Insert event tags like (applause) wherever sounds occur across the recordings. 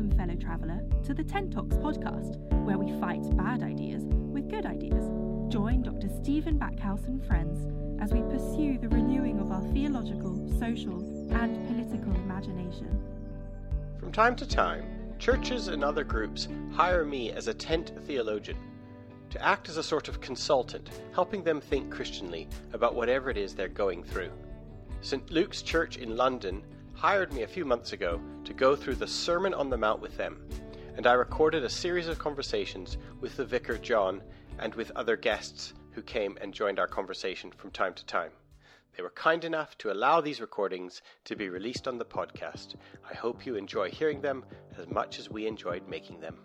Welcome, fellow traveller, to the Tent Talks podcast, where we fight bad ideas with good ideas. Join Dr. Stephen Backhouse and friends as we pursue the renewing of our theological, social, and political imagination. From time to time, churches and other groups hire me as a tent theologian to act as a sort of consultant, helping them think Christianly about whatever it is they're going through. St. Luke's Church in London hired me a few months ago to go through the Sermon on the Mount with them, and I recorded a series of conversations with the vicar John and with other guests who came and joined our conversation from time to time. They were kind enough to allow these recordings to be released on the podcast. I hope you enjoy hearing them as much as we enjoyed making them.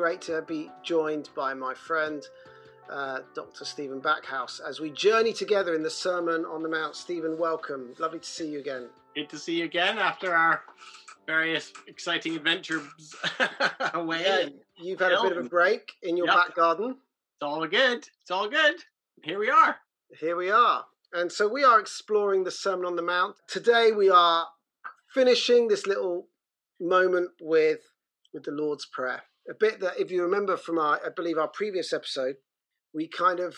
Great to be joined by my friend, uh, Dr. Stephen Backhouse, as we journey together in the Sermon on the Mount. Stephen, welcome. Lovely to see you again. Good to see you again after our various exciting adventures (laughs) away. Yeah, you've had a bit of a break in your yep. back garden. It's all good. It's all good. Here we are. Here we are. And so we are exploring the Sermon on the Mount. Today we are finishing this little moment with with the Lord's Prayer a bit that, if you remember from our, I believe, our previous episode, we kind of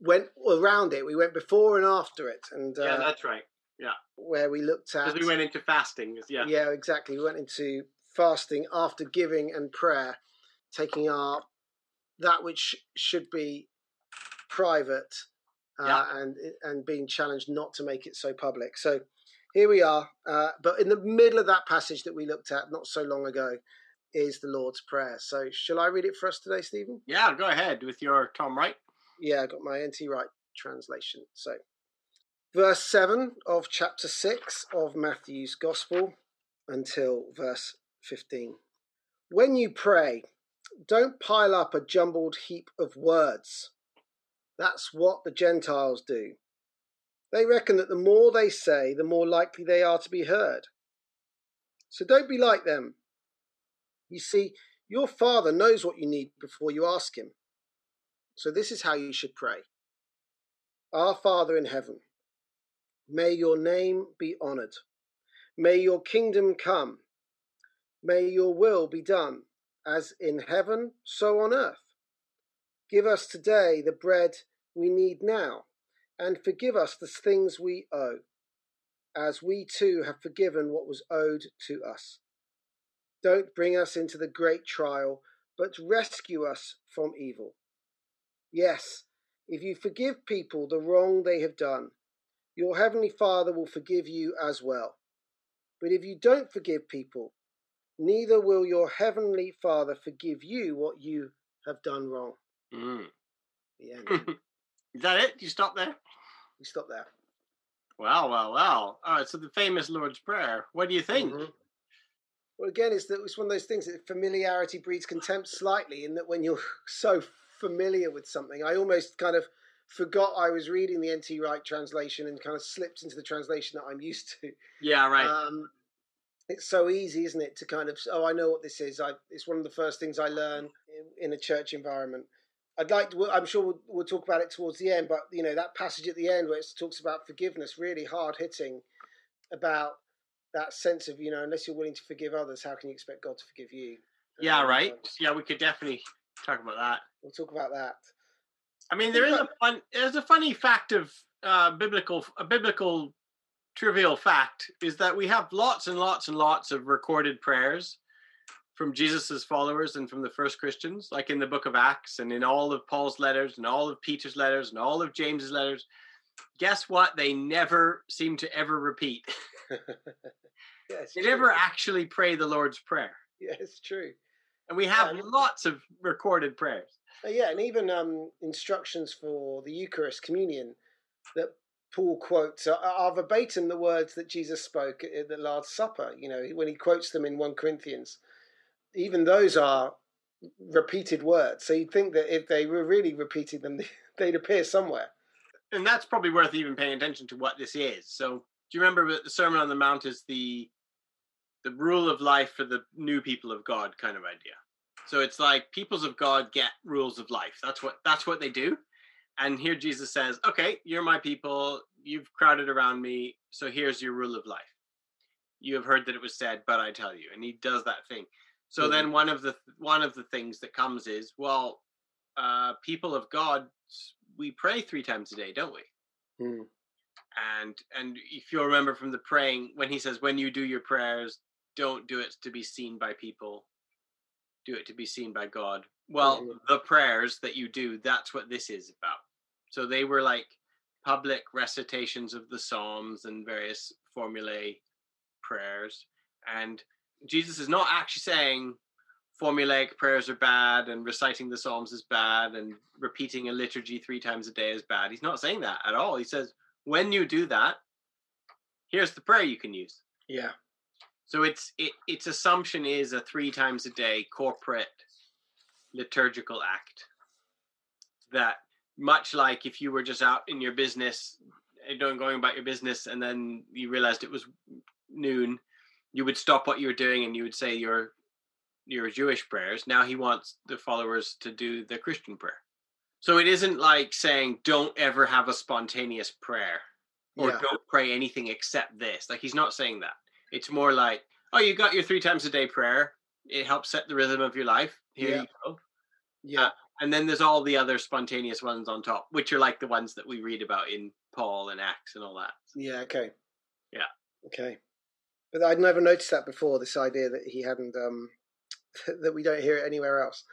went around it. We went before and after it, and uh, yeah, that's right. Yeah, where we looked at because we went into fasting. Yeah, yeah, exactly. We went into fasting after giving and prayer, taking our that which should be private uh, yeah. and and being challenged not to make it so public. So here we are. Uh, but in the middle of that passage that we looked at not so long ago, is the Lord's Prayer. So, shall I read it for us today, Stephen? Yeah, go ahead with your Tom Wright. Yeah, I got my NT Wright translation. So, verse 7 of chapter 6 of Matthew's Gospel until verse 15. When you pray, don't pile up a jumbled heap of words. That's what the Gentiles do. They reckon that the more they say, the more likely they are to be heard. So don't be like them. You see, your Father knows what you need before you ask Him. So this is how you should pray Our Father in heaven, may your name be honored. May your kingdom come. May your will be done, as in heaven, so on earth. Give us today the bread we need now, and forgive us the things we owe, as we too have forgiven what was owed to us don't bring us into the great trial, but rescue us from evil. Yes, if you forgive people the wrong they have done, your heavenly Father will forgive you as well. But if you don't forgive people, neither will your heavenly Father forgive you what you have done wrong. Mm. (laughs) Is that it? You stop there? You stop there. Wow, wow, wow. All right, so the famous Lord's Prayer. What do you think? Mm-hmm. Well, again, it's that it's one of those things that familiarity breeds contempt slightly. In that when you're (laughs) so familiar with something, I almost kind of forgot I was reading the NT Wright translation and kind of slipped into the translation that I'm used to. Yeah, right. Um, it's so easy, isn't it, to kind of oh, I know what this is. I, it's one of the first things I learn in, in a church environment. I'd like to. I'm sure we'll, we'll, talk about it towards the end, but you know that passage at the end where it talks about forgiveness, really hard hitting, about that sense of you know unless you're willing to forgive others how can you expect god to forgive you? Yeah um, right? yeah we could definitely talk about that. We'll talk about that. I mean there is a fun there's a funny fact of uh, biblical a biblical trivial fact is that we have lots and lots and lots of recorded prayers from jesus's followers and from the first christians like in the book of acts and in all of paul's letters and all of peter's letters and all of james's letters guess what they never seem to ever repeat (laughs) yes, they never actually pray the Lord's Prayer. Yeah, it's true. And we have yeah, lots of recorded prayers. Uh, yeah, and even um, instructions for the Eucharist communion that Paul quotes are, are, verbatim the words that Jesus spoke at the Last Supper. You know, when he quotes them in 1 Corinthians, even those are repeated words. So you'd think that if they were really repeating them, (laughs) they'd appear somewhere. And that's probably worth even paying attention to what this is. So do you remember the Sermon on the Mount is the the rule of life for the new people of God kind of idea. So it's like peoples of God get rules of life. That's what that's what they do. And here Jesus says, "Okay, you're my people. You've crowded around me. So here's your rule of life. You have heard that it was said, but I tell you." And he does that thing. So Mhm. then one of the one of the things that comes is, well, uh, people of God, we pray three times a day, don't we? Hmm. and and if you'll remember from the praying when he says when you do your prayers don't do it to be seen by people do it to be seen by god well Mhm. the prayers that you do that's what this is about so they were like public recitations of the psalms and various formulae prayers and jesus is not actually saying formulaic prayers are bad and reciting the psalms is bad and repeating a liturgy three times a day is bad. He's not saying that at all. He says when you do that here's the prayer you can use. Yeah. so it's it, its assumption is a three times a day corporate liturgical act that much like if you were just out in your business eh, doing going about your business and then you realized it was noon you would stop what you were doing and you would say your your jewish prayers now he wants the followers to do the christian prayer so it isn't like saying don't ever have a spontaneous prayer or Yeah. don't pray anything except this like he's not saying that it's more like oh you got your three times a day prayer it helps set the rhythm of your life here Yeah. you go Yeah. and then there's all the other spontaneous ones on top, which are like the ones that we read about in Paul and Acts and all that. Yeah. Okay. Yeah. Okay. But I'd never noticed that before. This idea that he hadn't, um, (laughs) that we don't hear it anywhere else.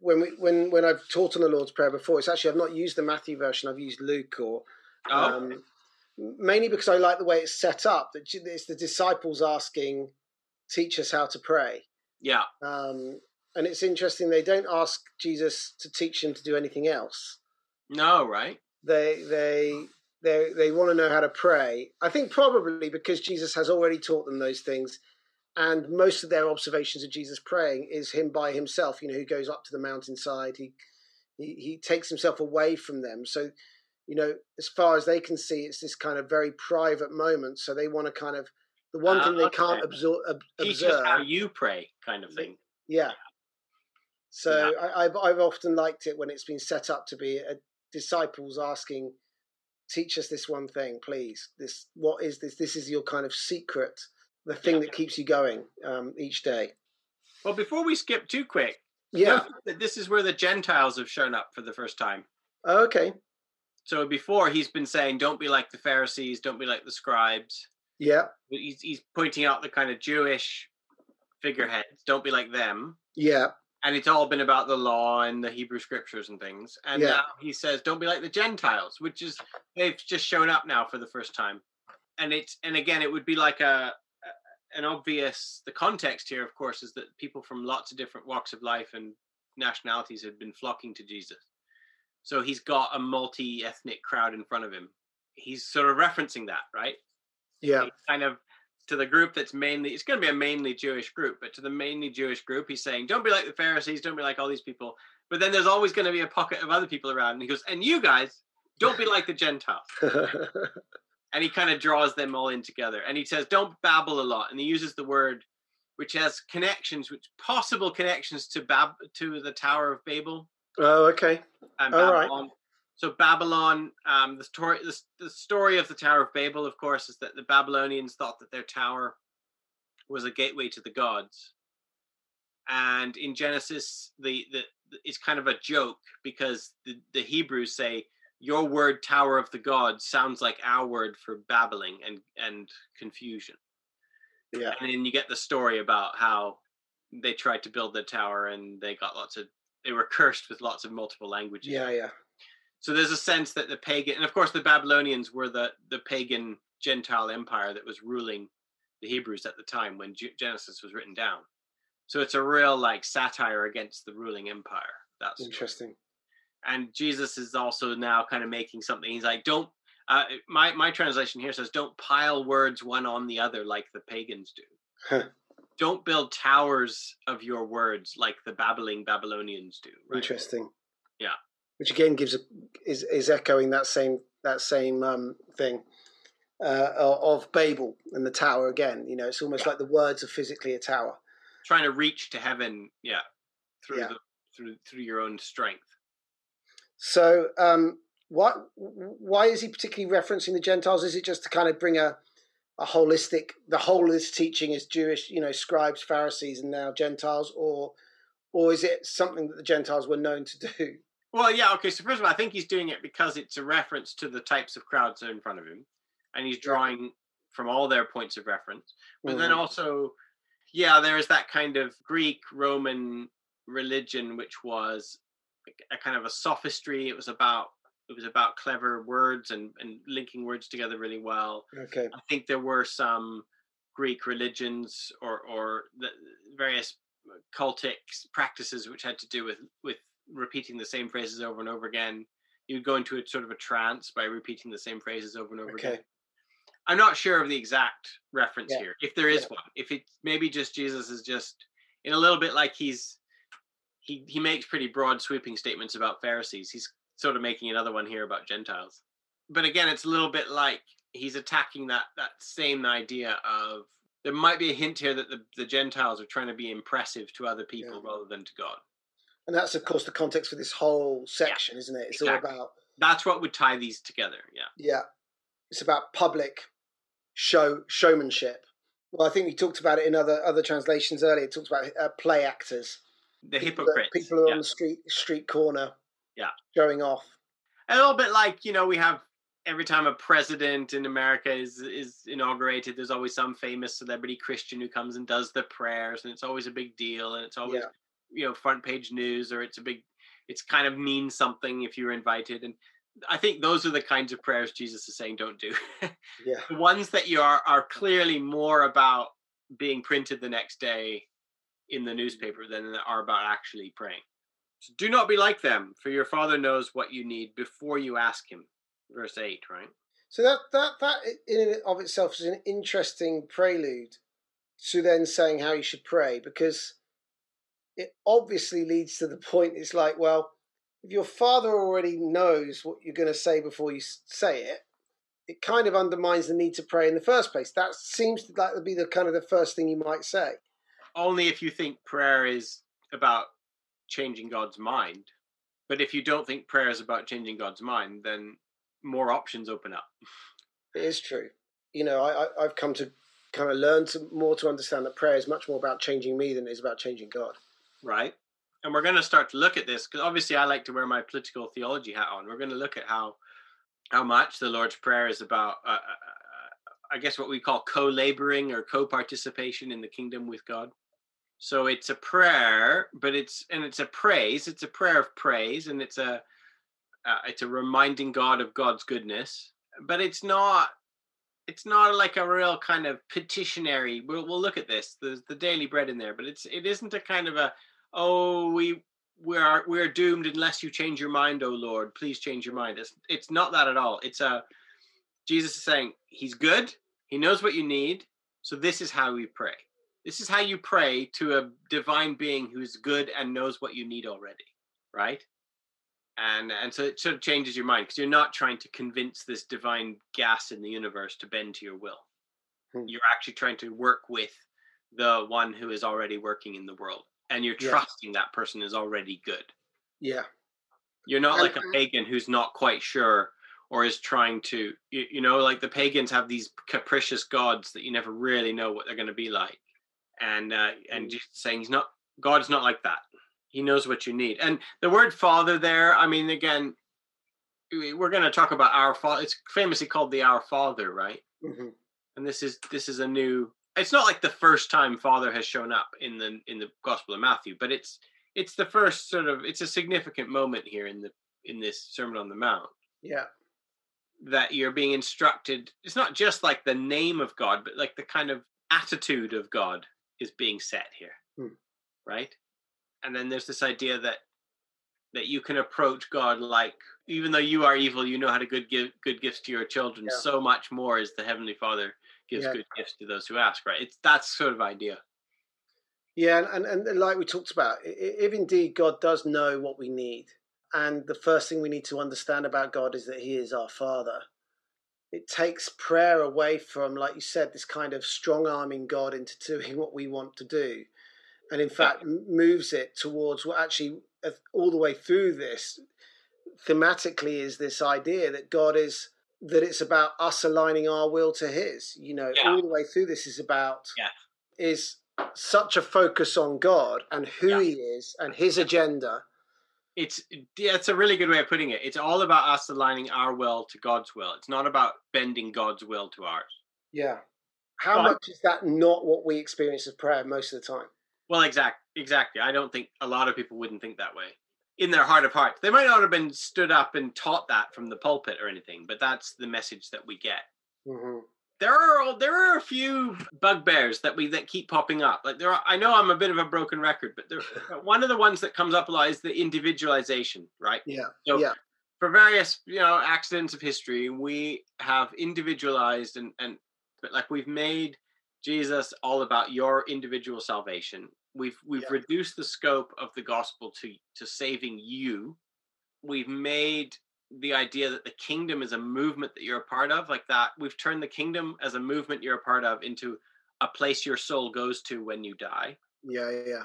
When we when when I've taught on the Lord's Prayer before, it's actually I've not used the Matthew version. I've used Luke or Oh, um, mainly because I like the way it's set up. That it's the disciples asking, "Teach us how to pray." yeah, Um, and it's interesting they don't ask Jesus to teach them to do anything else. no, right? They they they they want to know how to pray. I think probably because Jesus has already taught them those things, and most of their observations of Jesus praying is him by himself. You know, who goes up to the mountainside. He he, he takes himself away from them. So, you know, as far as they can see, it's this kind of very private moment. So they want to kind of the one Ah, thing they okay. can't absorb, ob- Teach observe. us how you pray, kind of thing. Yeah. So I, I've I've often liked it when it's been set up to be a disciples asking, "Teach us this one thing, please. This what is this? This is your kind of secret, the thing that keeps you going um, each day." Well, before we skip too quick, Yeah. this is where the Gentiles have shown up for the first time. Oh, okay. So before he's been saying, "Don't be like the Pharisees, don't be like the scribes." Yeah. He's he's pointing out the kind of Jewish figureheads. Don't be like them. Yeah. and it's all been about the law and the Hebrew scriptures and things. And Yeah. now he says, "Don't be like the Gentiles," which is they've just shown up now for the first time. And it's and again, it would be like a- an obvious. The context here, of course, is that people from lots of different walks of life and nationalities had been flocking to Jesus. So he's got a multi-ethnic crowd in front of him. He's sort of referencing that, right? Yeah. He's kind of to the group that's mainly it's going to be a mainly Jewish group, but to the mainly Jewish group, he's saying, "Don't be like the Pharisees, don't be like all these people." But then there's always going to be a pocket of other people around, and he goes, "And you guys, don't be like the Gentiles." (laughs) And he kind of draws them all in together, and he says, "Don't babble a lot," and he uses the word which has connections, which possible connections to Bab to the Tower of Babel oh, okay. and All right. Babylon. So Babylon, um, the story, the, the story of the Tower of Babel, of course, is that the Babylonians thought that their tower was a gateway to the gods, and in Genesis, the the it's kind of a joke because the, the Hebrews say your word Tower of the Gods sounds like our word for babbling and and confusion, Yeah. and then you get the story about how they tried to build the tower and they got lots of they were (laughs) cursed with lots of multiple languages. Yeah. Yeah. So there's a sense that the pagan, and of course the Babylonians were the the pagan Gentile empire that was ruling the Hebrews at the time when Genesis was written down. So it's a real like satire against the ruling empire. That's Interesting. And Jesus is also now kind of making something. He's like, don't. Uh, my my translation here says, "Don't pile words one on the other like the pagans do. Huh. Don't build towers of your words like the babbling Babylonians do." Right? Interesting. Yeah. Which again gives a is is echoing that same that same um, thing. uh, of Babel and the tower again. You know, it's almost Yeah. like the words are physically a tower. Trying to reach to heaven, yeah, through Yeah. the through through your own strength. So, um, why why is he particularly referencing the Gentiles? Is it just to kind of bring a a holistic the whole of this teaching is Jewish, you know, scribes, Pharisees, and now Gentiles, or or is it something that the Gentiles were known to do? Well, yeah, okay. So first of all, I think he's doing it because it's a reference to the types of crowds that are in front of him, and he's drawing from all their points of reference. But then Mhm. also, yeah, there is that kind of Greek Roman religion, which was a kind of a sophistry. It was about it was about clever words and and linking words together really well. okay, I think there were some Greek religions or or the various cultic practices which had to do with with repeating the same phrases over and over again. You'd go into a sort of a trance by repeating the same phrases over and over Okay. again. I'm not sure of the exact reference Yeah. here, if there is Yeah. one. If it's maybe just Jesus is just in a little bit like he's he he makes pretty broad sweeping statements about Pharisees. He's sort of making another one here about Gentiles. But again, it's a little bit like he's attacking that that same idea of there might be a hint here that the, the Gentiles are trying to be impressive to other people rather than to God. and that's of course the context for this whole section, isn't it? It's exactly. all about That's what would tie these together. Yeah. yeah, it's about public show showmanship. Well, I think we talked about it in other other translations earlier. It talks about uh, play actors, The People hypocrites. people are yeah. on the street street corner, Yeah. showing off. a little bit like you know we have every time a president in America is is inaugurated, there's always some famous celebrity Christian who comes and does the prayers, and it's always a big deal, and it's always Yeah. you know front page news, or it's a big, it's kind of means something if you're invited, and I think those are the kinds of prayers Jesus is saying don't do. (laughs) Yeah, the ones that you are are clearly more about being printed the next day in the newspaper than they are about actually praying. So do not be like them, for your father knows what you need before you ask him. Verse eight, right? So that that that in and of itself is an interesting prelude to then saying how you should pray because it obviously leads to the point. It's like, well, if your father already knows what you're going to say before you say it, it kind of undermines the need to pray in the first place. That seems like to be the kind of the first thing you might say. Only if you think prayer is about changing God's mind. But if you don't think prayer is about changing God's mind, then more options open up. It is true. You know, I, I I've come to kind of learn to more to understand that prayer is much more about changing me than it is about changing God. right? And we're going to start to look at this because obviously I like to wear my political theology hat on. We're going to look at how how much the Lord's Prayer is about, uh, uh, I guess, what we call co-laboring or co-participation in the kingdom with God. So it's a prayer, but it's and it's a praise. It's a prayer of praise, and it's a uh, it's a reminding God of God's goodness. But it's not it's not like a real kind of petitionary. We'll we'll look at this. There's the daily bread in there, but it's it isn't a kind of a oh we we are we're doomed unless you change your mind oh lord please change your mind it's it's not that at all it's a jesus is saying he's good he knows what you need so this is how we pray this is how you pray to a divine being who's good and knows what you need already right? And and so it sort of changes your mind because you're not trying to convince this divine gas in the universe to bend to your will. Hmm. you're actually trying to work with the one who is already working in the world and you're Yeah. trusting that person is already good. Yeah, you're not like a pagan who's not quite sure or is trying to you, you know like the pagans have these capricious gods that you never really know what they're going to be like and uh, and Mm. just saying he's not God is not like that. He knows what you need. And the word father there i mean again we- we're going to talk about our father it's famously called the our father right? Hmm and this is this is a new it's not like the first time father has shown up in the in the gospel of matthew but it's it's the first sort of it's a significant moment here in the in this sermon on the mount. Yeah, that you're being instructed it's not just like the name of god but like the kind of attitude of god is being set here Hmm. right and then there's this idea that that you can approach god like even though you are evil you know how to good give good gifts to your children Yeah. so much more as the heavenly father gives Yeah. good gifts to those who ask right it's that sort of idea yeah, and, and and like we talked about, if indeed God does know what we need, and the first thing we need to understand about God is that He is our Father, it takes prayer away from, like you said, this kind of strong arming God into doing (laughs) what we want to do, and in fact moves it towards what actually uh, all the way through this thematically is this idea that God is that it's about us aligning our will to His. You know, yeah. all the way through this is about yeah. is such a focus on God and who yeah. He is and His agenda. It's it's a really good way of putting it. It's all about us aligning our will to God's will. It's not about bending God's will to ours. Yeah. How but, much is that not what we experience as prayer most of the time? Well, exact, exactly. I don't think a lot of people wouldn't think that way in their heart of hearts. They might not have been stood up and taught that from the pulpit or anything, but that's the message that we get. Mm-hmm. There are there are a few bugbears that we that keep popping up. Like there, are, I know I'm a bit of a broken record, but there, (laughs) one of the ones that comes up a lot is the individualization, right? Yeah. So yeah. For various you know accidents of history, we have individualized and and but like we've made Jesus all about your individual salvation We've we've yeah. reduced the scope of the gospel to to saving you. We've made the idea that the kingdom is a movement that you're a part of, like that. We've turned the kingdom as a movement you're a part of into a place your soul goes to when you die. Yeah, yeah.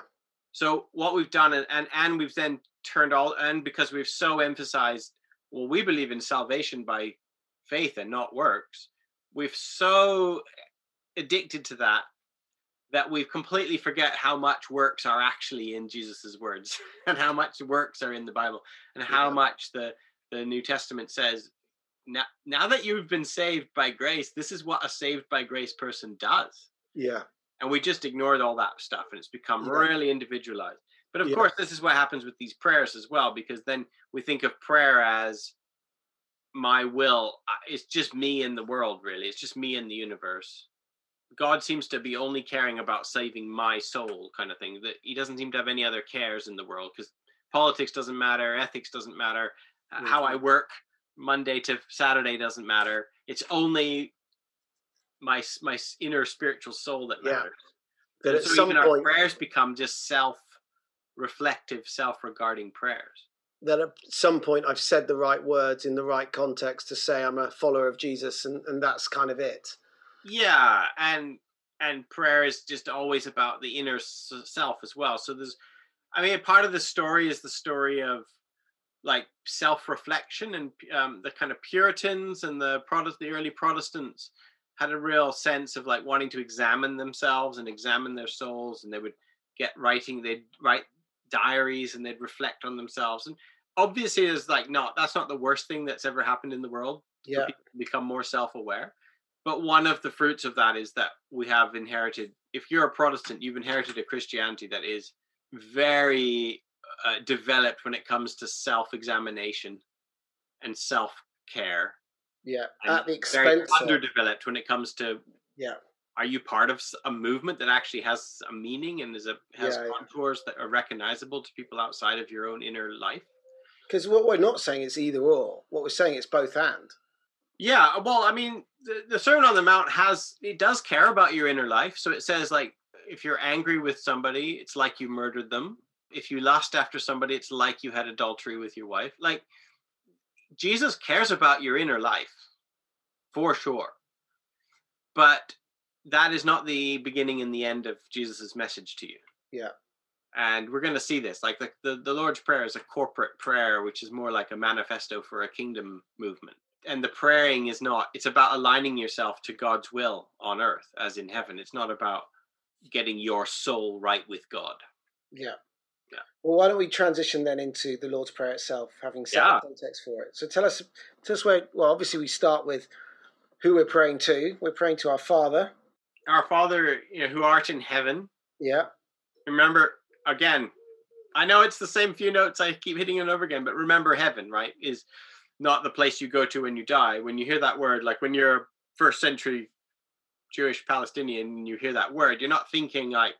So what we've done, and and, and we've then turned all, and because we've so emphasized, well, we believe in salvation by faith and not works. We've so addicted to that that we completely forget how much works are actually in Jesus's words (laughs) and how much works are in the Bible and how yeah. much the the New Testament says now now that you've been saved by grace this is what a saved by grace person does yeah and we just ignored all that stuff and it's become yeah. really individualized but of yeah. course this is what happens with these prayers as well because then we think of prayer as my will uh, it's just me in the world really it's just me in the universe God seems to be only caring about saving my soul, kind of thing. That he doesn't seem to have any other cares in the world because politics doesn't matter, ethics doesn't matter, mm-hmm. how I work Monday to Saturday doesn't matter. It's only my my inner spiritual soul that matters. Yeah. That at so some even point, our prayers become just self-reflective, self-regarding prayers. That at some point I've said the right words in the right context to say I'm a follower of Jesus, and, and that's kind of it yeah and and prayer is just always about the inner self as well so there's i mean part of the story is the story of like self-reflection and um, the kind of puritans and the protest the early protestants had a real sense of like wanting to examine themselves and examine their souls and they would get writing they'd write diaries and they'd reflect on themselves and obviously is like not that's not the worst thing that's ever happened in the world yeah. become more self-aware but one of the fruits of that is that we have inherited if you're a protestant you've inherited a christianity that is very uh, developed when it comes to self-examination and self-care yeah at the expense underdeveloped when it comes to yeah are you part of a movement that actually has a meaning and is a has yeah, contours yeah. that are recognizable to people outside of your own inner life because what we're not saying is either or what we're saying is both and yeah, well, I mean, the, the Sermon on the Mount has it does care about your inner life. So it says like if you're angry with somebody, it's like you murdered them. If you lust after somebody, it's like you had adultery with your wife. Like Jesus cares about your inner life for sure. But that is not the beginning and the end of Jesus's message to you. Yeah. And we're going to see this. Like the, the, the Lord's Prayer is a corporate prayer, which is more like a manifesto for a kingdom movement and the praying is not it's about aligning yourself to god's will on earth as in heaven it's not about getting your soul right with god yeah yeah well why don't we transition then into the lord's prayer itself having set yeah. the context for it? So tell us tell us where well obviously we start with who we're praying to. We're praying to our father. Our father you know, who art in heaven. Yeah. Remember again i know it's the same few notes i keep hitting it over again but remember heaven right is not the place you go to when you die. When you hear that word, like when you're first century Jewish Palestinian and you hear that word, you're not thinking like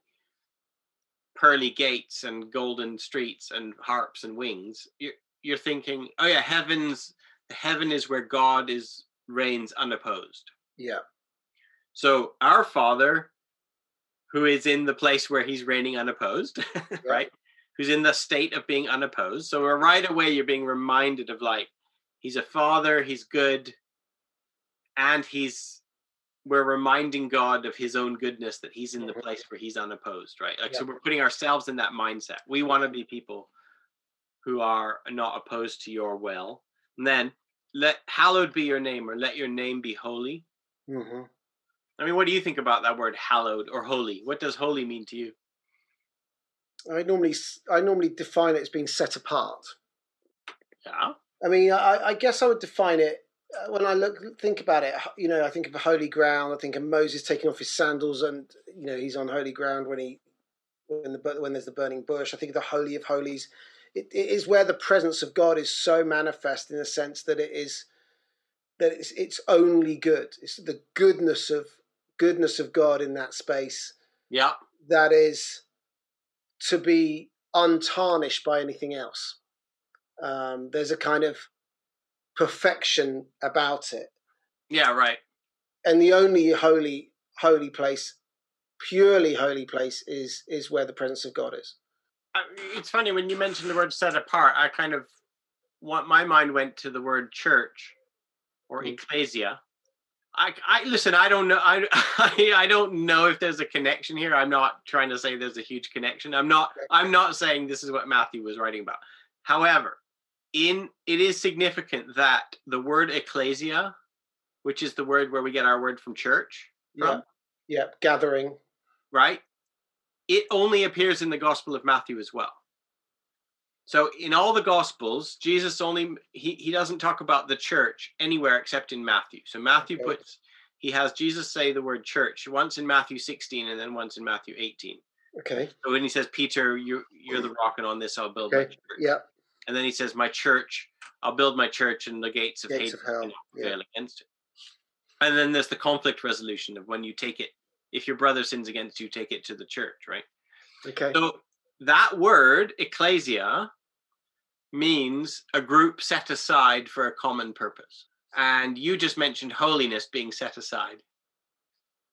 pearly gates and golden streets and harps and wings. You're you're thinking, oh yeah, heavens heaven is where God is reigns unopposed. Yeah. So our Father, who is in the place where he's reigning unopposed, (laughs) yeah. right? Who's in the state of being unopposed. So right away you're being reminded of like He's a father. He's good. and he's we're reminding God of his own goodness that he's in the Mhm. place where he's unopposed, right? Like, Yeah. so we're putting ourselves in that mindset. We want to be people who are not opposed to your will. And then let hallowed be your name or let your name be holy. hmm I mean, what do you think about that word hallowed or holy? What does holy mean to you? I normally I normally define it as being set apart. Yeah. I mean, I, I guess I would define it when I look think about it. You know, I think of holy ground. I think of Moses taking off his sandals, and you know he's on holy ground when he when the when there's the burning bush. I think of the holy of holies. It, it is where the presence of God is so manifest in the sense that it is that it's it's only good. It's the goodness of goodness of God in that space Yeah. that is to be untarnished by anything else. Um, there's a kind of perfection about it, Yeah, right. and the only holy holy place, purely holy place, is is where the presence of God is. It's funny when you mentioned the word set apart, I kind of want my mind went to the word church or Mm. ecclesia. I, I listen. I don't know. I, I (laughs) I don't know if there's a connection here. I'm not trying to say there's a huge connection. I'm not. I'm not saying this is what Matthew was writing about. However, in it is significant that the word ecclesia, which is the word where we get our word from church, Yeah, from, yeah, gathering. right? It only appears in the Gospel of Matthew as well. So in all the Gospels, Jesus only he he doesn't talk about the church anywhere except in Matthew. So Matthew Okay. puts he has Jesus say the word church once in Matthew 16 and then once in Matthew 18. Okay, So when he says Peter, you you're the rock and on this I'll build my Okay. church. yeah, And then he says my church, I'll build my church and the gates of Gates Hades of hell, yeah. against it. And then there's the conflict resolution of when you take it if your brother sins against you, take it to the church, right? okay, So that word, ecclesia, means a group set aside for a common purpose. And you just mentioned holiness being set aside.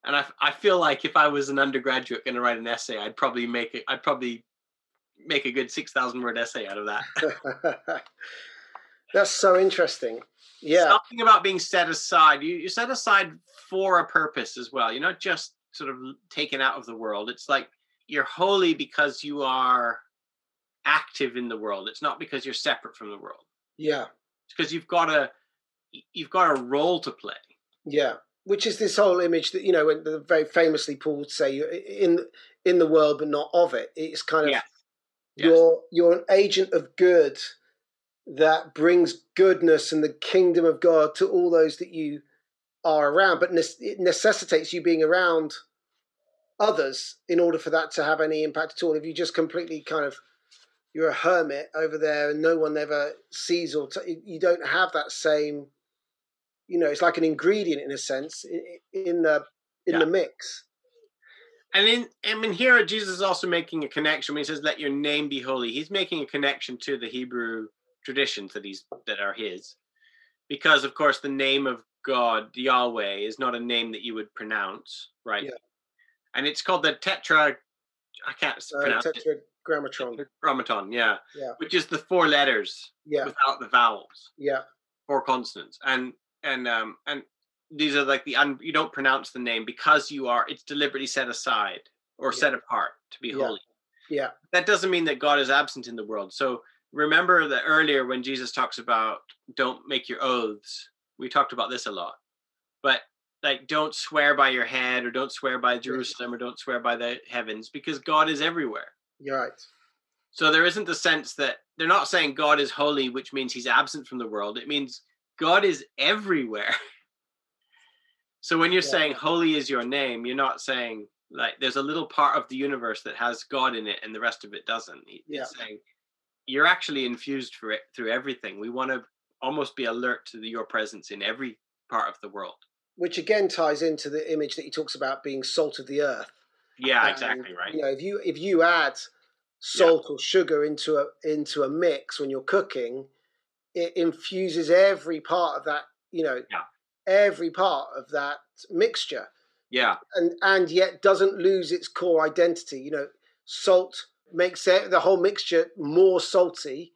And I, I feel like if I was an undergraduate going to write an essay, I'd probably make it. I'd probably make a good six thousand word essay out of that. (laughs) That's so interesting. Yeah, Something about being set aside. You you set aside for a purpose as well. You're not just sort of taken out of the world. It's like you're holy because you are active in the world. It's not because you're separate from the world. yeah, It's because you've got a you've got a role to play. yeah. Which is this whole image that you know, when the, very famously Paul would say, "You're in in the world, but not of it." It's kind of Yes. Yes. you're you're an agent of good that brings goodness and the kingdom of God to all those that you are around. But it necessitates you being around others in order for that to have any impact at all. If you just completely kind of you're a hermit over there and no one ever sees or t- you don't have that same you know it's like an ingredient in a sense in the in Yeah. the mix And in I mean here Jesus is also making a connection when he says, Let your name be holy. He's making a connection to the Hebrew traditions that he's that are his. Because of course the name of God, Yahweh, is not a name that you would pronounce, right? Yeah. And it's called the tetra I can't uh, pronounce it. tetragrammaton Tetragrammaton, yeah. Yeah. Which is the four letters yeah without the vowels. yeah four consonants and and um and these are like the un, you don't pronounce the name because you are it's deliberately set aside or Yeah. set apart to be Yeah. holy yeah that doesn't mean that god is absent in the world so remember that earlier when jesus talks about don't make your oaths we talked about this a lot but like don't swear by your head or don't swear by jerusalem or don't swear by the heavens because god is everywhere you're right so there isn't the sense that they're not saying God is holy, which means he's absent from the world. It means God is everywhere. (laughs) so when you're Yeah. saying holy is your name, you're not saying like there's a little part of the universe that has God in it and the rest of it doesn't. It- Yeah. Saying you're actually infused for it through everything. We want to almost be alert to the, your presence in every part of the world. which again ties into the image that he talks about being salt of the earth. Yeah, And, exactly right. You know, if you if you add salt or sugar into a into a mix when you're cooking, it infuses every part of that. You know, Yeah. Every part of that mixture, Yeah, and and yet doesn't lose its core identity. You know, salt makes it, the whole mixture more salty,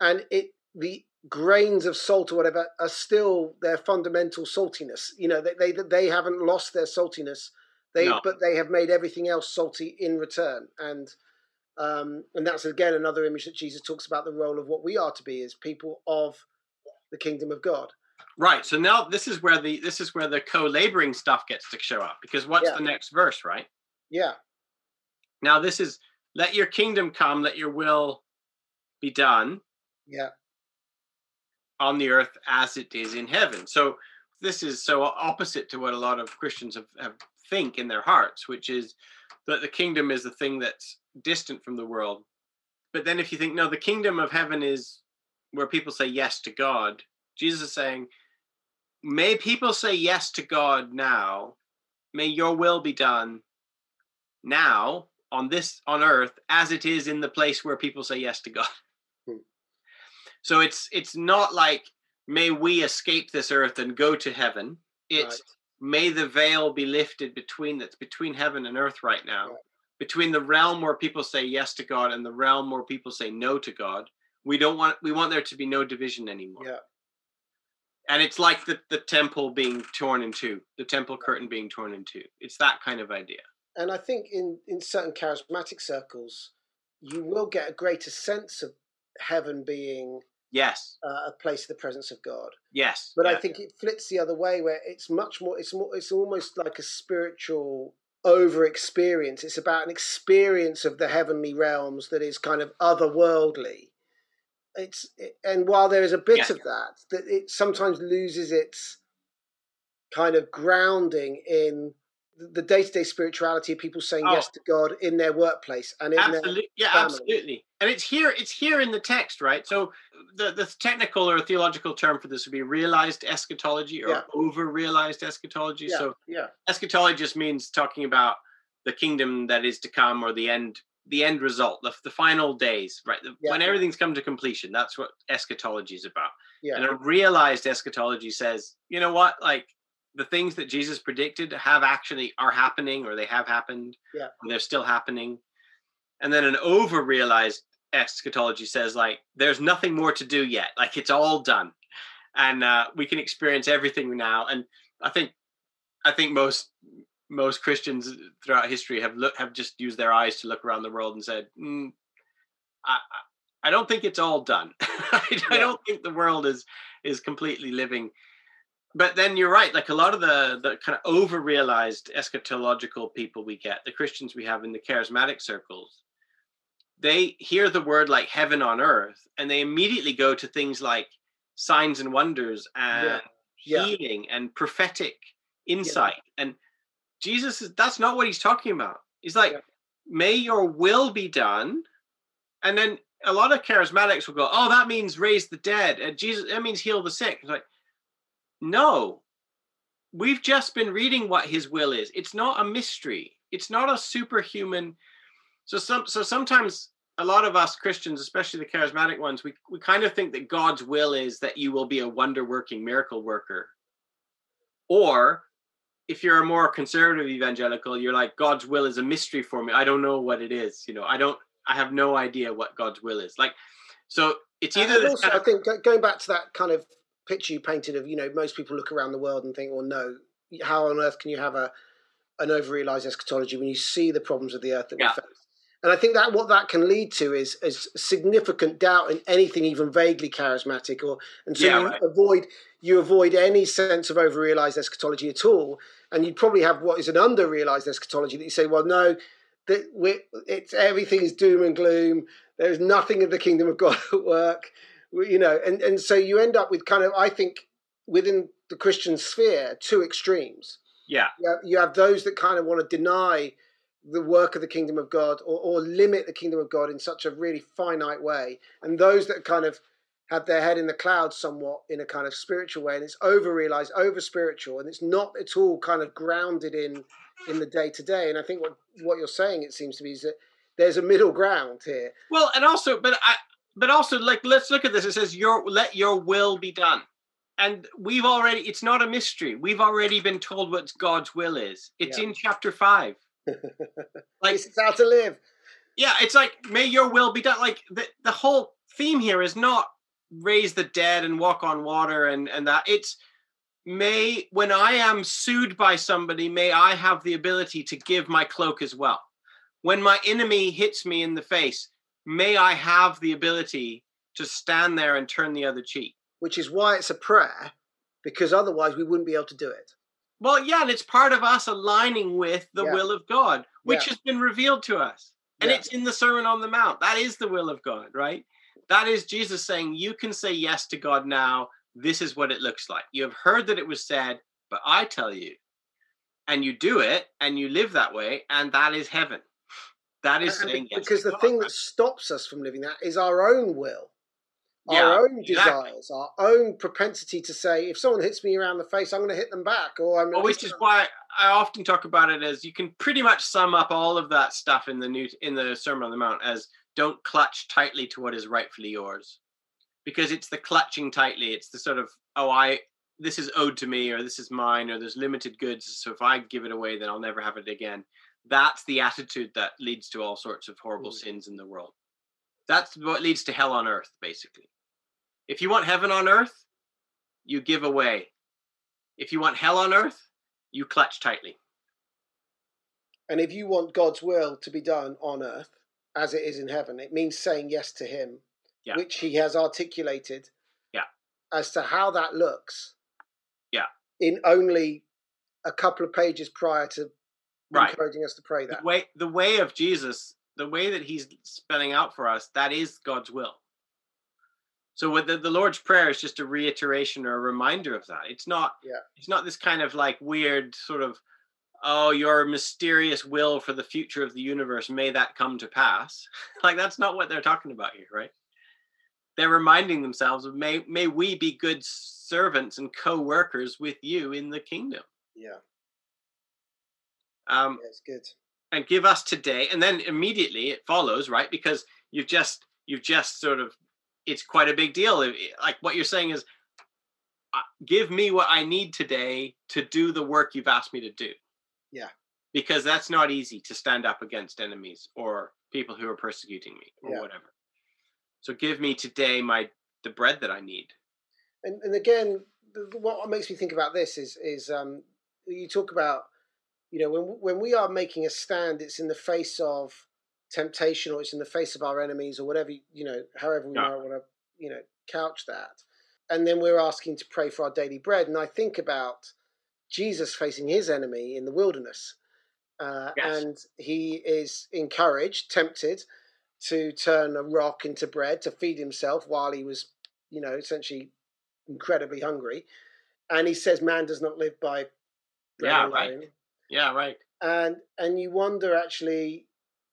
and it the grains of salt or whatever are still their fundamental saltiness. You know, they they, they haven't lost their saltiness. They No. but they have made everything else salty in return. And um, and that's again another image that Jesus talks about the role of what we are to be as people of the kingdom of God. Right. So now this is where the this is where the co-laboring stuff gets to show up because what's Yeah. the next verse, right? Yeah, Now this is let your kingdom come, let your will be done yeah, on the earth as it is in heaven. So this is so opposite to what a lot of Christians have, have think in their hearts, which is that the kingdom is the thing that's distant from the world. But then if you think no, the kingdom of heaven is where people say yes to God, Jesus is saying, may people say yes to God now. May your will be done now on this on earth as it is in the place where people say yes to God. (laughs) Hmm. So it's it's not like may we escape this earth and go to heaven. It's Right. may the veil be lifted between that's between heaven and earth right now. Right. Between the realm where people say yes to God and the realm where people say no to God. We don't want we want there to be no division anymore. yeah, And it's like the, the temple being torn in two, the temple curtain being torn in two. It's that kind of idea. and I think in in certain charismatic circles, you will get a greater sense of heaven being Yes. uh, a place of the presence of God. Yes. But I think it flips the other way, where it's much more. It's more. It's almost like a spiritual over experience. It's about an experience of the heavenly realms that is kind of otherworldly. It's and while there is a bit Yeah. of that, that it sometimes loses its kind of grounding in the day to day spirituality of people saying Oh. yes to God in their workplace and in their absolutely yeah family. absolutely and it's here it's here in the text right so the the technical or theological term for this would be realized eschatology or Yeah. over realized eschatology yeah, so yeah, eschatology just means talking about the kingdom that is to come or the end the end result the, the final days right the, Yeah. when everything's come to completion that's what eschatology is about. Yeah, and a realized eschatology says you know what? Like the things that jesus predicted have actually are happening or they have happened Yeah. they're still happening. And then an over realized eschatology says like there's nothing more to do yet. Like it's all done. And uh, we can experience everything now. And i think i think most most christians throughout history have look have just used their eyes to look around the world and said mm, I, I don't think it's all done. (laughs) I, I don't think the world is is completely living. But then you're right like a lot of the the kind of over realized eschatological people we get the christians we have in the charismatic circles they hear the word like heaven on earth and they immediately go to things like signs and wonders and Yeah. healing and prophetic insight and jesus is that's not what he's talking about. He's like Yeah. may your will be done. And then a lot of charismatics will go oh that means raise the dead and jesus that means heal the sick. It's like no. We've just been reading what his will is. It's not a mystery. It's not a superhuman. So some so sometimes a lot of us christians especially the charismatic ones we, we kind of think that god's will is that you will be a wonder working miracle worker. Or if you're a more conservative evangelical you're like god's will is a mystery for me i don't know what it is you know i don't i have no idea what god's will is like so it's either and also, kind I think going back to that kind of picture you painted of you know most people look around the world and think, well, no, how on earth can you have a an overrealized eschatology when you see the problems of the earth that Yeah. we face? And I think that what that can lead to is is significant doubt in anything even vaguely charismatic, or and so Yeah, you right. avoid you avoid any sense of overrealized eschatology at all, and you probably have what is an underrealized eschatology that you say, well, no, that we it's everything is doom and gloom. There's nothing of the kingdom of (laughs) God at work, you know, and and so you end up with kind of I think within the Christian sphere two extremes. yeah You have, you have those that kind of want to deny the work of the kingdom of God or, or limit the kingdom of God in such a really finite way, and those that kind of have their head in the clouds somewhat in a kind of spiritual way, and it's over realized, over spiritual, and it's not at all kind of grounded in in the day to day. And I think what what you're saying, it seems to be, is that there's a middle ground here. Well, and also, but I, but also, like, let's look at this. It says, "Your let your will be done," and we've already. It's not a mystery. We've already been told what God's will is. It's Yeah. in chapter five. Like, this is how to live. yeah, it's like, "May your will be done." Like the the whole theme here is not raise the dead and walk on water and and that it's may when I am sued by somebody, may I have the ability to give my cloak as well. When my enemy hits me in the face, may I have the ability to stand there and turn the other cheek. Which is why it's a prayer, because otherwise we wouldn't be able to do it. Well, yeah, and it's part of us aligning with the Yeah. will of God, which Yeah. has been revealed to us. And Yeah. it's in the Sermon on the Mount. That is the will of God, right? That is Jesus saying, You can say yes to God now. This is what it looks like. You have heard that it was said, but I tell you. And you do it and you live that way, and that is heaven. That is And saying be- yes. because the God, thing that stops us from living that is our own will, Yeah, our own exactly. desires, our own propensity to say, if someone hits me around the face, I'm going to hit them back, or I'm. Well, which is why I often talk about it as you can pretty much sum up all of that stuff in the new in the Sermon on the Mount as don't clutch tightly to what is rightfully yours, because it's the clutching tightly. It's the sort of oh I this is owed to me or this is mine or there's limited goods, so if I give it away, then I'll never have it again. That's the attitude that leads to all sorts of horrible Mm. sins in the world. That's what leads to hell on earth, basically. If you want heaven on earth, you give away. If you want hell on earth, you clutch tightly. And if you want God's will to be done on earth as it is in heaven, it means saying yes to Him, Yeah. which He has articulated. Yeah. As to how that looks. Yeah. In only a couple of pages prior to Right. encouraging us to pray The that. way the way of Jesus, the way that he's spelling out for us, that is God's will. So with the, the Lord's Prayer is just a reiteration or a reminder of that. It's not Yeah. it's not this kind of like weird sort of oh your mysterious will for the future of the universe may that come to pass. (laughs) like that's not what they're talking about here, right? They're reminding themselves of may may we be good servants and co-workers with you in the kingdom. Yeah. Um, Yeah, it's good. and give us today and then immediately it follows right because you've just you've just sort of it's quite a big deal like what you're saying is give me what i need today to do the work you've asked me to do Yeah. because that's not easy to stand up against enemies or people who are persecuting me or Yeah. whatever so give me today my the bread that i need and and again, what makes me think about this is is um, you talk about, you know, when when we are making a stand, it's in the face of temptation, or it's in the face of our enemies, or whatever you know, however we Yeah. might want to, you know, couch that, and then we're asking to pray for our daily bread, and I think about Jesus facing his enemy in the wilderness, uh, Yes. and he is encouraged, tempted to turn a rock into bread to feed himself while he was, you know, essentially incredibly hungry. And he says, "Man does not live by bread Yeah, alone." right. yeah right And and you wonder actually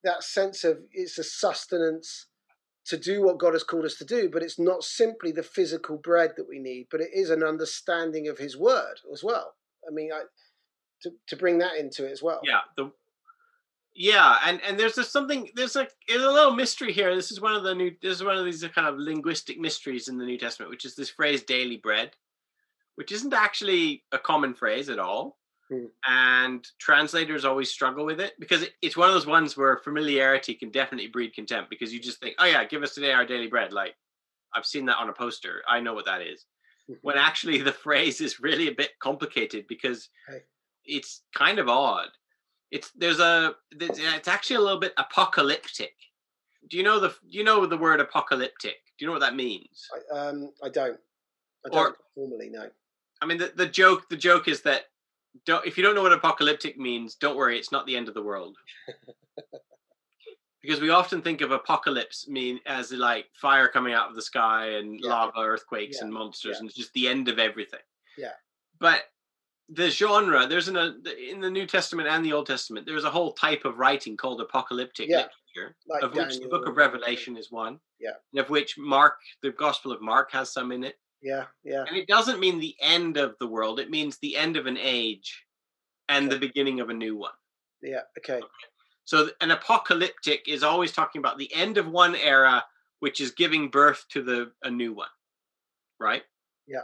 that sense of it's a sustenance to do what God has called us to do, but it's not simply the physical bread that we need, but it is an understanding of His Word as well. I mean, I, to to bring that into it as well. yeah the yeah and and there's just something there's a there's a little mystery here this is one of the new this is one of these kind of linguistic mysteries in the new testament which is this phrase daily bread which isn't actually a common phrase at all Hmm. and translators always struggle with it because it's one of those ones where familiarity can definitely breed contempt because you just think oh yeah give us today our daily bread like i've seen that on a poster i know what that is when actually the (laughs) phrase is really a bit complicated because it's kind of odd. It's there's a there's, it's actually a little bit apocalyptic. Do you know the do you know the word apocalyptic? Do you know what that means? I, um, I don't. I don't formally know. I mean the, the joke the joke is that don't if you don't know what apocalyptic means, don't worry, it's not the end of the world. (laughs) because we often think of apocalypse mean as like fire coming out of the sky and Yeah. lava earthquakes Yeah. and monsters Yeah. and it's just the end of everything Yeah. but the genre there's in a uh, in the new testament and the old testament there's a whole type of writing called apocalyptic literature Like of which the book of revelation is one Yeah. and of which mark the gospel of mark has some in it Yeah, yeah, and it doesn't mean the end of the world it means the end of an age and the beginning of a new one yeah. Okay. so an apocalyptic is always talking about the end of one era, which is giving birth to the a new one, right? Yeah.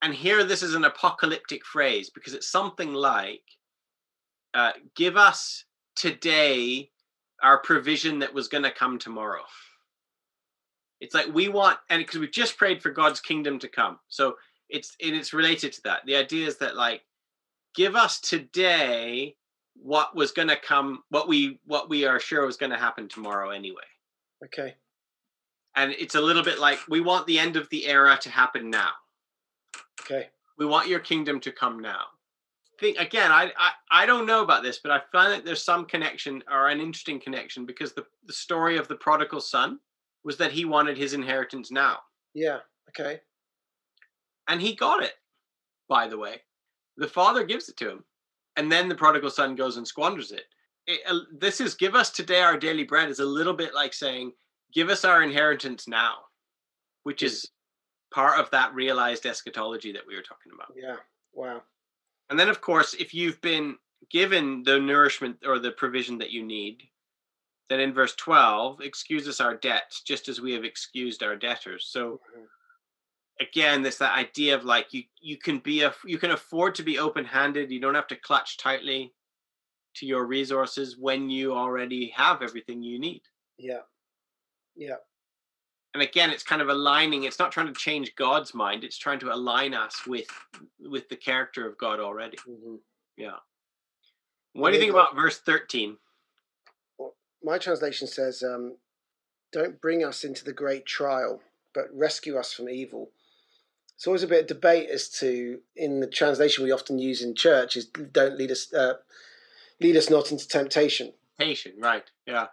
And here, this is an apocalyptic phrase because it's something like, uh, "Give us today our provision that was going to come tomorrow." It's like we want, and because we've just prayed for God's kingdom to come, so it's and it's related to that. The idea is that like, give us today what was going to come, what we what we are sure was going to happen tomorrow anyway. Okay. And it's a little bit like we want the end of the era to happen now. Okay. We want your kingdom to come now. Think again, I, I I don't know about this, but I find that there's some connection or an interesting connection because the, the story of the prodigal son was that he wanted his inheritance now. Yeah. Okay. And he got it, by the way. The father gives it to him. And then the prodigal son goes and squanders it. it uh, this is give us today our daily bread is a little bit like saying, give us our inheritance now, which is part of that realized eschatology that we were talking about. Yeah. Wow. And then, of course, if you've been given the nourishment or the provision that you need, then in verse 12, excuse us our debts just as we have excused our debtors. So Mhm. again, this that idea of like you you can be a you can afford to be open-handed. You don't have to clutch tightly to your resources when you already have everything you need. Yeah. Yeah. And again, it's kind of aligning. It's not trying to change God's mind. It's trying to align us with with the character of God already. hmm Yeah. What do you think about verse 13? My translation says, um, "Don't bring us into the great trial, but rescue us from evil." It's always a bit of debate as to, in the translation we often use in church, is "Don't lead us, uh, lead us not into temptation." Patient, right? Yeah.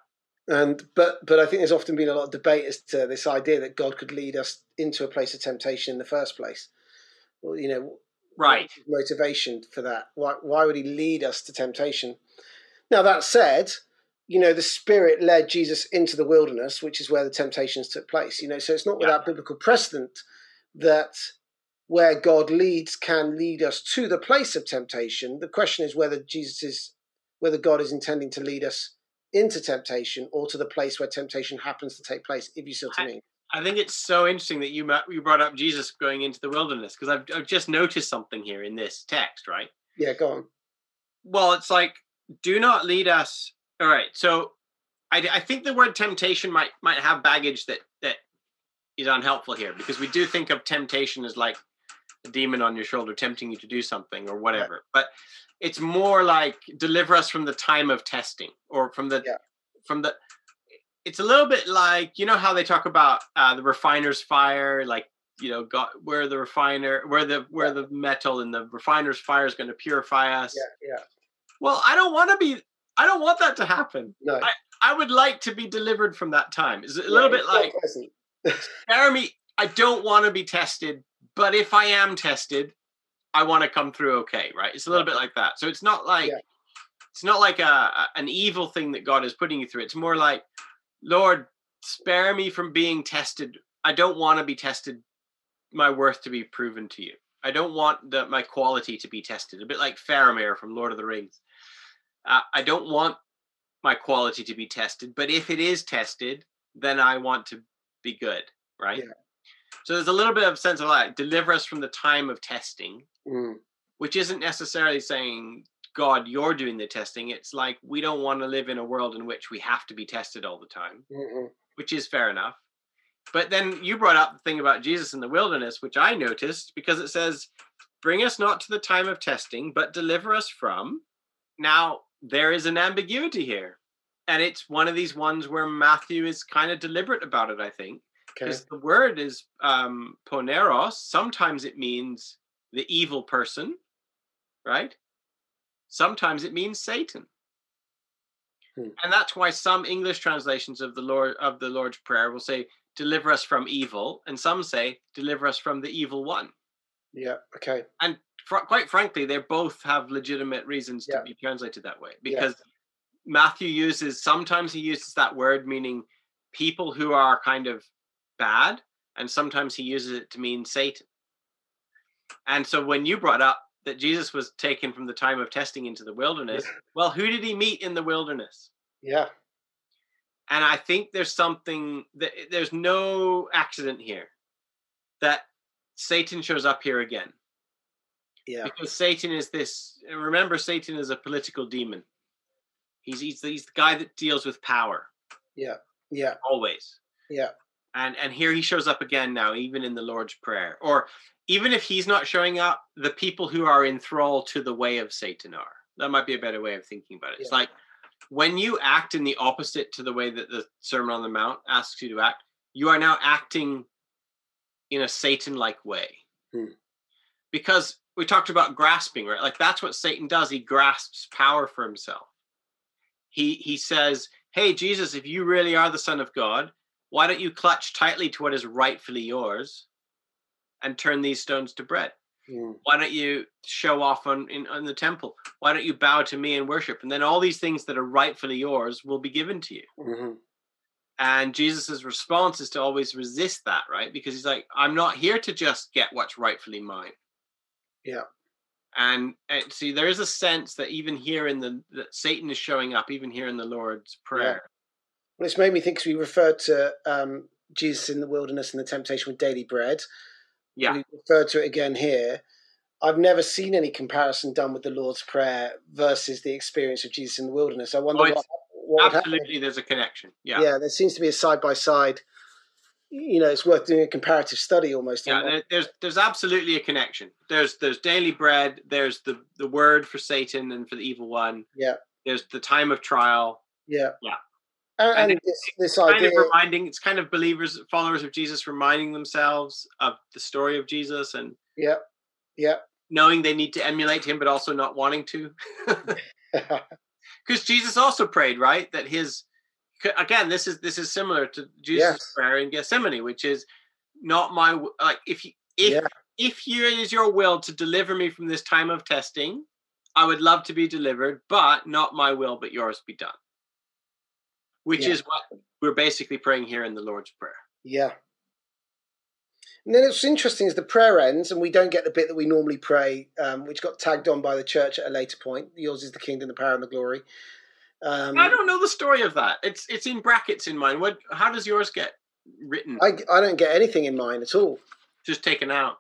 And but but I think there's often been a lot of debate as to this idea that God could lead us into a place of temptation in the first place. Well, you know, Right. motivation for that? Why why would he lead us to temptation? Now that said, you know, the Spirit led Jesus into the wilderness, which is where the temptations took place. You know, so it's not Yeah. without biblical precedent that where God leads can lead us to the place of temptation. The question is whether Jesus is whether God is intending to lead us into temptation or to the place where temptation happens to take place, if you see what I mean. I think it's so interesting that you you brought up Jesus going into the wilderness because I've I've just noticed something here in this text, right? Yeah, go on. Well, it's like do not lead us. All right, so I, I think the word temptation might might have baggage that that is unhelpful here because we do think of temptation as like a demon on your shoulder tempting you to do something or whatever, but it's more like deliver us from the time of testing or from the Yeah. from the it's a little bit like you know how they talk about uh, the refiner's fire like you know got where the refiner where the where Yeah. the metal in the refiner's fire is going to purify us Yeah, yeah. well i don't want to be i don't want that to happen. No. i would like to be delivered from that time. It's a little Yeah, bit like jeremy (laughs) i don't want to be tested but if i am tested i want to come through okay right? It's a little bit like that. So it's not like Yeah. it's not like a, a an evil thing that god is putting you through. It's more like lord spare me from being tested. I don't want to be tested. My worth to be proven to you. I don't want the, my quality to be tested. A bit like faramir from lord of the rings uh, i don't want my quality to be tested but if it is tested then i want to be good right? Yeah. so there's a little bit of sense of like deliver us from the time of testing Mm, which isn't necessarily saying god you're doing the testing. It's like we don't want to live in a world in which we have to be tested all the time mhm. which is fair enough. But then you brought up the thing about jesus in the wilderness which i noticed because it says bring us not to the time of testing but deliver us from. Now there is an ambiguity here and it's one of these ones where matthew is kind of deliberate about it i think Okay. because the word is um, poneros. Sometimes it means the evil person, right? Sometimes it means Satan, Hmm. and that's why some English translations of the Lord of the Lord's prayer will say, "Deliver us from evil," and some say, "Deliver us from the evil one." Yeah. Okay. And fr- quite frankly, they both have legitimate reasons Yeah. to be translated that way Yeah. because Matthew uses sometimes he uses that word meaning people who are kind of bad, and sometimes he uses it to mean Satan. And so when you brought up that Jesus was taken from the time of testing into the wilderness, (laughs) well, who did he meet in the wilderness? Yeah. And I think there's something that there's no accident here that Satan shows up here again Yeah. because Satan is this. Remember, Satan is a political demon. He's he's, he's the guy that deals with power Yeah. Yeah. always. Yeah. And and here he shows up again now, even in the Lord's Prayer. Or even if he's not showing up, the people who are in thrall to the way of Satan are. That might be a better way of thinking about it. It's like when you act in the opposite to the way that the Sermon on the Mount asks you to act, you are now acting in a Satan like way. Hmm. Because we talked about grasping, right? Like that's what Satan does. He grasps power for himself. He he says, Hey Jesus, if you really are the Son of God, why don't you clutch tightly to what is rightfully yours and turn these stones to bread? Mm. why don't you show off on in on the temple why don't you bow to me and worship and then all these things that are rightfully yours will be given to you hmm and jesus's response is to always resist that right because he's like i'm not here to just get what's rightfully mine Yeah. and, and see there is a sense that even here in the that satan is showing up even here in the lord's prayer Well, it's made me think 'cause we referred to um, Jesus in the wilderness and the temptation with daily bread. yeah We referred to it again here. I've never seen any comparison done with the Lord's Prayer versus the experience of Jesus in the wilderness. I wonder Oh, what, what absolutely there's a connection yeah Yeah. there seems to be a side by side. You know, it's worth doing a comparative study almost. yeah there, there's there's absolutely a connection there's there's daily bread there's the the word for satan and for the evil one Yeah. there's the time of trial yeah, Yeah. And, And and this, this kind idea, of reminding it's kind of believers followers of jesus reminding themselves of the story of jesus and yeah, yeah, knowing they need to emulate him but also not wanting to (laughs) (laughs) (laughs) because jesus also prayed right that his again this is this is similar to jesus Yes. prayer in gethsemane which is not my like if you if Yeah. if you it is your will to deliver me from this time of testing i would love to be delivered but not my will but yours be done which Yeah. is what we're basically praying here in the lord's prayer yeah. And then it's interesting is the prayer ends, and we don't get the bit that we normally pray, um, which got tagged on by the church at a later point. Yours is the kingdom, the power, and the glory. Um, I don't know the story of that. It's it's in brackets in mine. What? How does yours get written? I, I don't get anything in mine at all. Just taken out.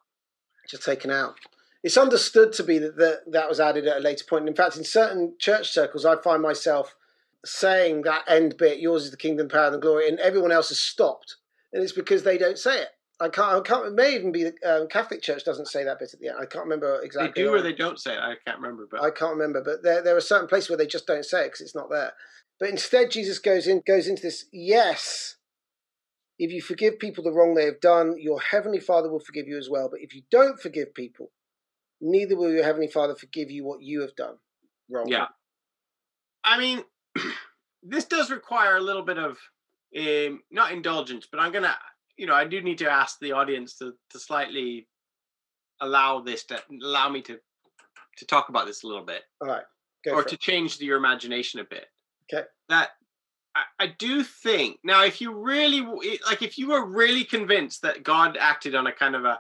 just taken out. It's understood to be that that, that was added at a later point. In fact, in certain church circles, I find myself saying that end bit, "Yours is the kingdom, power, and the glory," and everyone else has stopped, and it's because they don't say it. I can't. I can't. It may even be the um, Catholic Church doesn't say that bit at the end. I can't remember exactly. They do or they don't say it. I can't remember, but I can't remember, but there there are certain places where they just don't say it because it's not there. But instead, Jesus goes in goes into this. Yes, if you forgive people the wrong they have done, your heavenly Father will forgive you as well. But if you don't forgive people, neither will your heavenly Father forgive you what you have done wrong. yeah. I mean, (clears throat) this does require a little bit of um, not indulgence, but I'm gonna, you know, I do need to ask the audience to to slightly allow this to allow me to to talk about this a little bit. All right. Go or to it. change your imagination a bit. Okay. That I, I do think now, if you really like, if you were really convinced that God acted on a kind of a,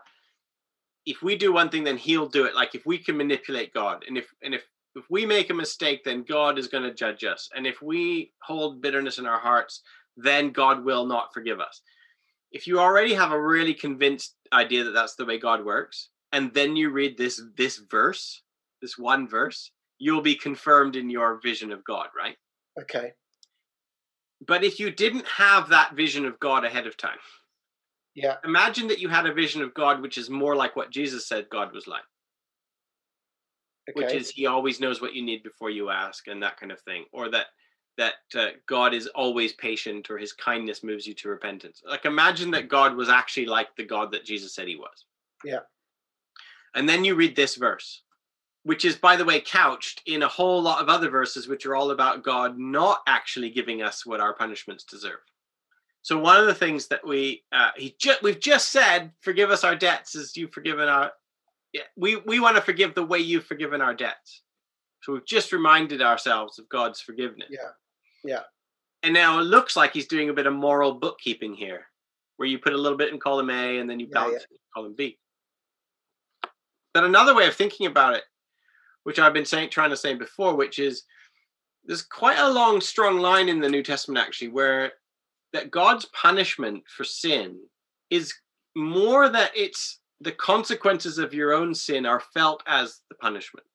if we do one thing, then He'll do it. Like if we can manipulate God, and if and if if we make a mistake, then God is going to judge us, and if we hold bitterness in our hearts, then God will not forgive us. If you already have a really convinced idea that that's the way God works, and then you read this this verse, this one verse, you'll be confirmed in your vision of God, right? Okay. But if you didn't have that vision of God ahead of time, Yeah. imagine that you had a vision of God which is more like what Jesus said God was like, Okay. which is he always knows what you need before you ask and that kind of thing, or that that uh, God is always patient or his kindness moves you to repentance. Like imagine that God was actually like the God that Jesus said he was. Yeah. And then you read this verse, which is, by the way, couched in a whole lot of other verses, which are all about God not actually giving us what our punishments deserve. So one of the things that we uh, he ju- we've just said, forgive us our debts as you've forgiven our. Yeah, we we want to forgive the way you've forgiven our debts. So we've just reminded ourselves of God's forgiveness. Yeah. Yeah. And now it looks like he's doing a bit of moral bookkeeping here, where you put a little bit in column A and then you Yeah, balance it in column B. But another way of thinking about it, which I've been saying, trying to say before, which is there's quite a long, strong line in the New Testament actually, where that God's punishment for sin is more that it's the consequences of your own sin are felt as the punishment,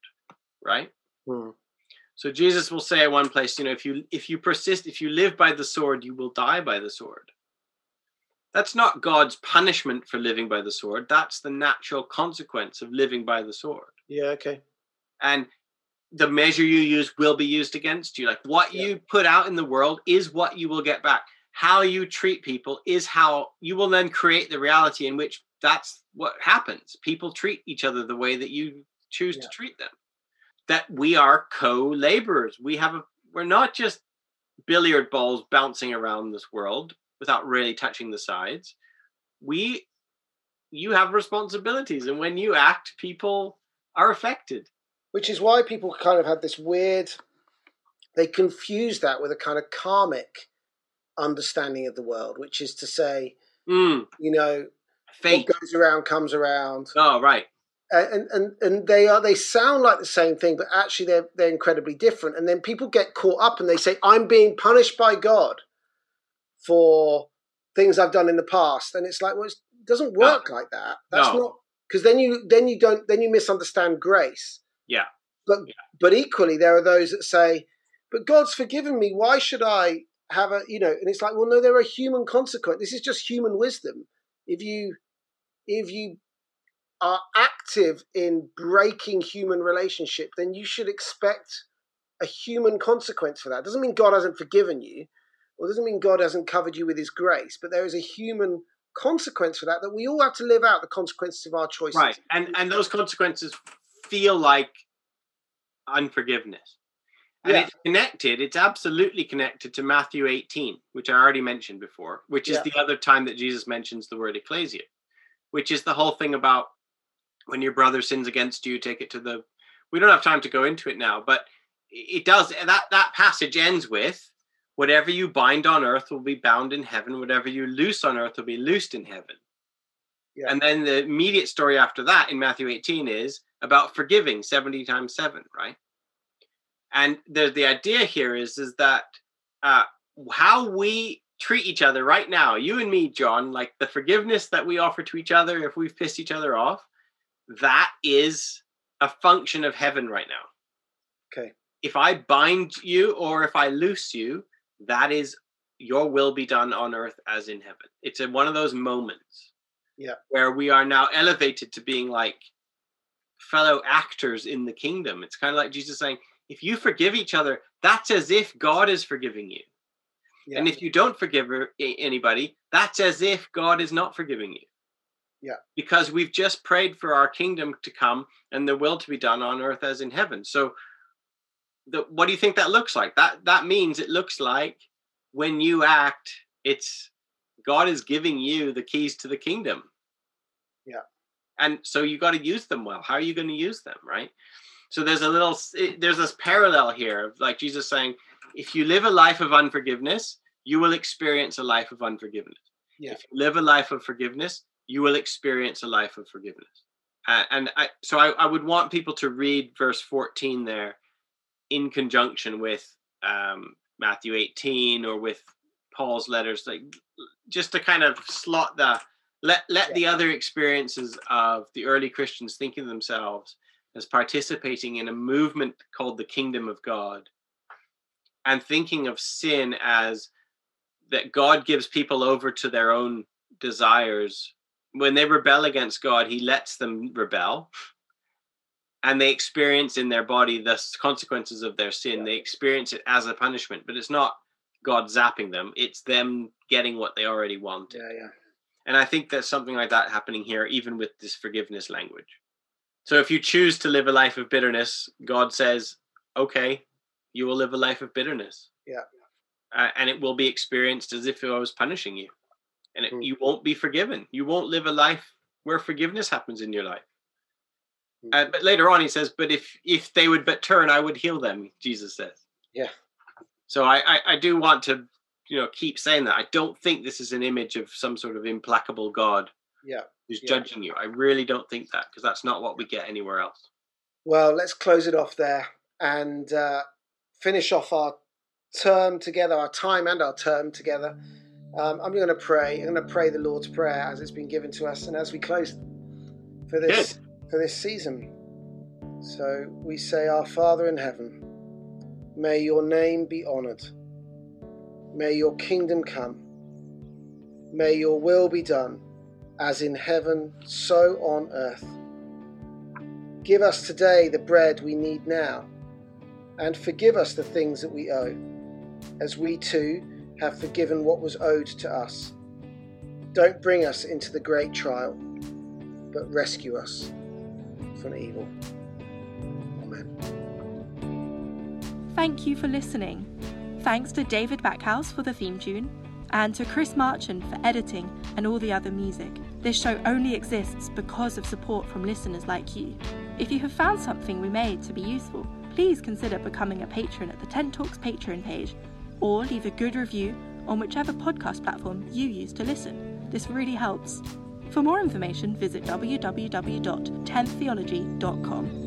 right? Hmm. So Jesus will say at one place, you know, if you if you persist, if you live by the sword, you will die by the sword. That's not God's punishment for living by the sword. That's the natural consequence of living by the sword. Yeah, okay. And the measure you use will be used against you. Like what Yeah. you put out in the world is what you will get back. How you treat people is how you will then create the reality in which that's what happens. People treat each other the way that you choose Yeah. to treat them. That we are co-laborers. We have a we're not just billiard balls bouncing around this world without really touching the sides. We you have responsibilities and when you act people are affected. Which is why people kind of have this weird. They confuse that with a kind of karmic understanding of the world, which is to say, Mm, you know, fate. what goes around comes around, Oh, right. Uh, and and and they are they sound like the same thing, but actually they're they're incredibly different. And then people get caught up and they say, "I'm being punished by God for things I've done in the past," and it's like, well, it doesn't work like that. That's No. not because then you then you don't then you misunderstand grace. Yeah. But Yeah. but equally, there are those that say, "But God's forgiven me. Why should I have a you know?" And it's like, well, no, there are human consequences. This is just human wisdom. If you if you are active in breaking human relationship, then you should expect a human consequence for that. It Doesn't mean God hasn't forgiven you, or doesn't mean God hasn't covered you with His grace, but there is a human consequence for that that we all have to live out the consequences of our choices. Right. And and those consequences feel like unforgiveness. And Yeah. it's connected, it's absolutely connected to Matthew 18, which I already mentioned before, which is Yeah. the other time that Jesus mentions the word ecclesia, which is the whole thing about when your brother sins against you, take it to the we don't have time to go into it now, but it does that that passage ends with whatever you bind on earth will be bound in heaven, whatever you loose on earth will be loosed in heaven. Yeah. And then the immediate story after that in Matthew 18 is about forgiving 70 times 7, right? And the the idea here is is that uh, how we treat each other right now, you and me, John, like the forgiveness that we offer to each other if we've pissed each other off, that is a function of heaven right now. Okay. If I bind you or if I loose you, that is your will be done on earth as in heaven. It's a, one of those moments Yeah. where we are now elevated to being like fellow actors in the kingdom. It's kind of like Jesus saying, if you forgive each other, that's as if God is forgiving you. Yeah. And if you don't forgive anybody, that's as if God is not forgiving you. Yeah. Because we've just prayed for our kingdom to come and the will to be done on earth as in heaven. So the, what do you think that looks like? That that means it looks like when you act, it's God is giving you the keys to the kingdom. Yeah. And so you got to use them well. How are you going to use them, right? So there's a little there's this parallel here of like Jesus saying, if you live a life of unforgiveness, you will experience a life of unforgiveness. Yeah. If you live a life of forgiveness, you will experience a life of forgiveness. Uh, and I, so I, I would want people to read verse 14 there in conjunction with um, Matthew 18 or with Paul's letters, like just to kind of slot the let let Yeah. the other experiences of the early Christians think of themselves as participating in a movement called the kingdom of God and thinking of sin as that God gives people over to their own desires. When they rebel against God, he lets them rebel. And they experience in their body the consequences of their sin. Yeah. They experience it as a punishment, but it's not God zapping them, it's them getting what they already wanted. yeah, yeah. And I think there's something like that happening here, even with this forgiveness language. So if you choose to live a life of bitterness, God says, okay, you will live a life of bitterness. Yeah. Uh, and it will be experienced as if I was punishing you. And it, Mm. you won't be forgiven. You won't live a life where forgiveness happens in your life. Uh, but later on, he says, but if if they would but turn, I would heal them, Jesus says. Yeah. So I, I, I do want to, you know, keep saying that. I don't think this is an image of some sort of implacable God Yeah. who's Yeah. judging you. I really don't think that because that's not what we get anywhere else. Well, let's close it off there and uh, finish off our term together, our time and our term together. Um, I'm going to pray. I'm going to pray the Lord's Prayer as it's been given to us, and as we close for this for this season. So we say, Our Father in heaven, may your name be honoured. May your kingdom come. May your will be done, as in heaven, so on earth. Give us today the bread we need now, and forgive us the things that we owe, as we too have forgiven what was owed to us. Don't bring us into the great trial, but rescue us from evil. Amen. Thank you for listening. Thanks to David Backhouse for the theme tune, and to Chris Marchand for editing and all the other music. This show only exists because of support from listeners like you. If you have found something we made to be useful, please consider becoming a patron at the Tent Talks Patreon page, or leave a good review on whichever podcast platform you use to listen. This really helps. For more information, visit www.tenttheology.com.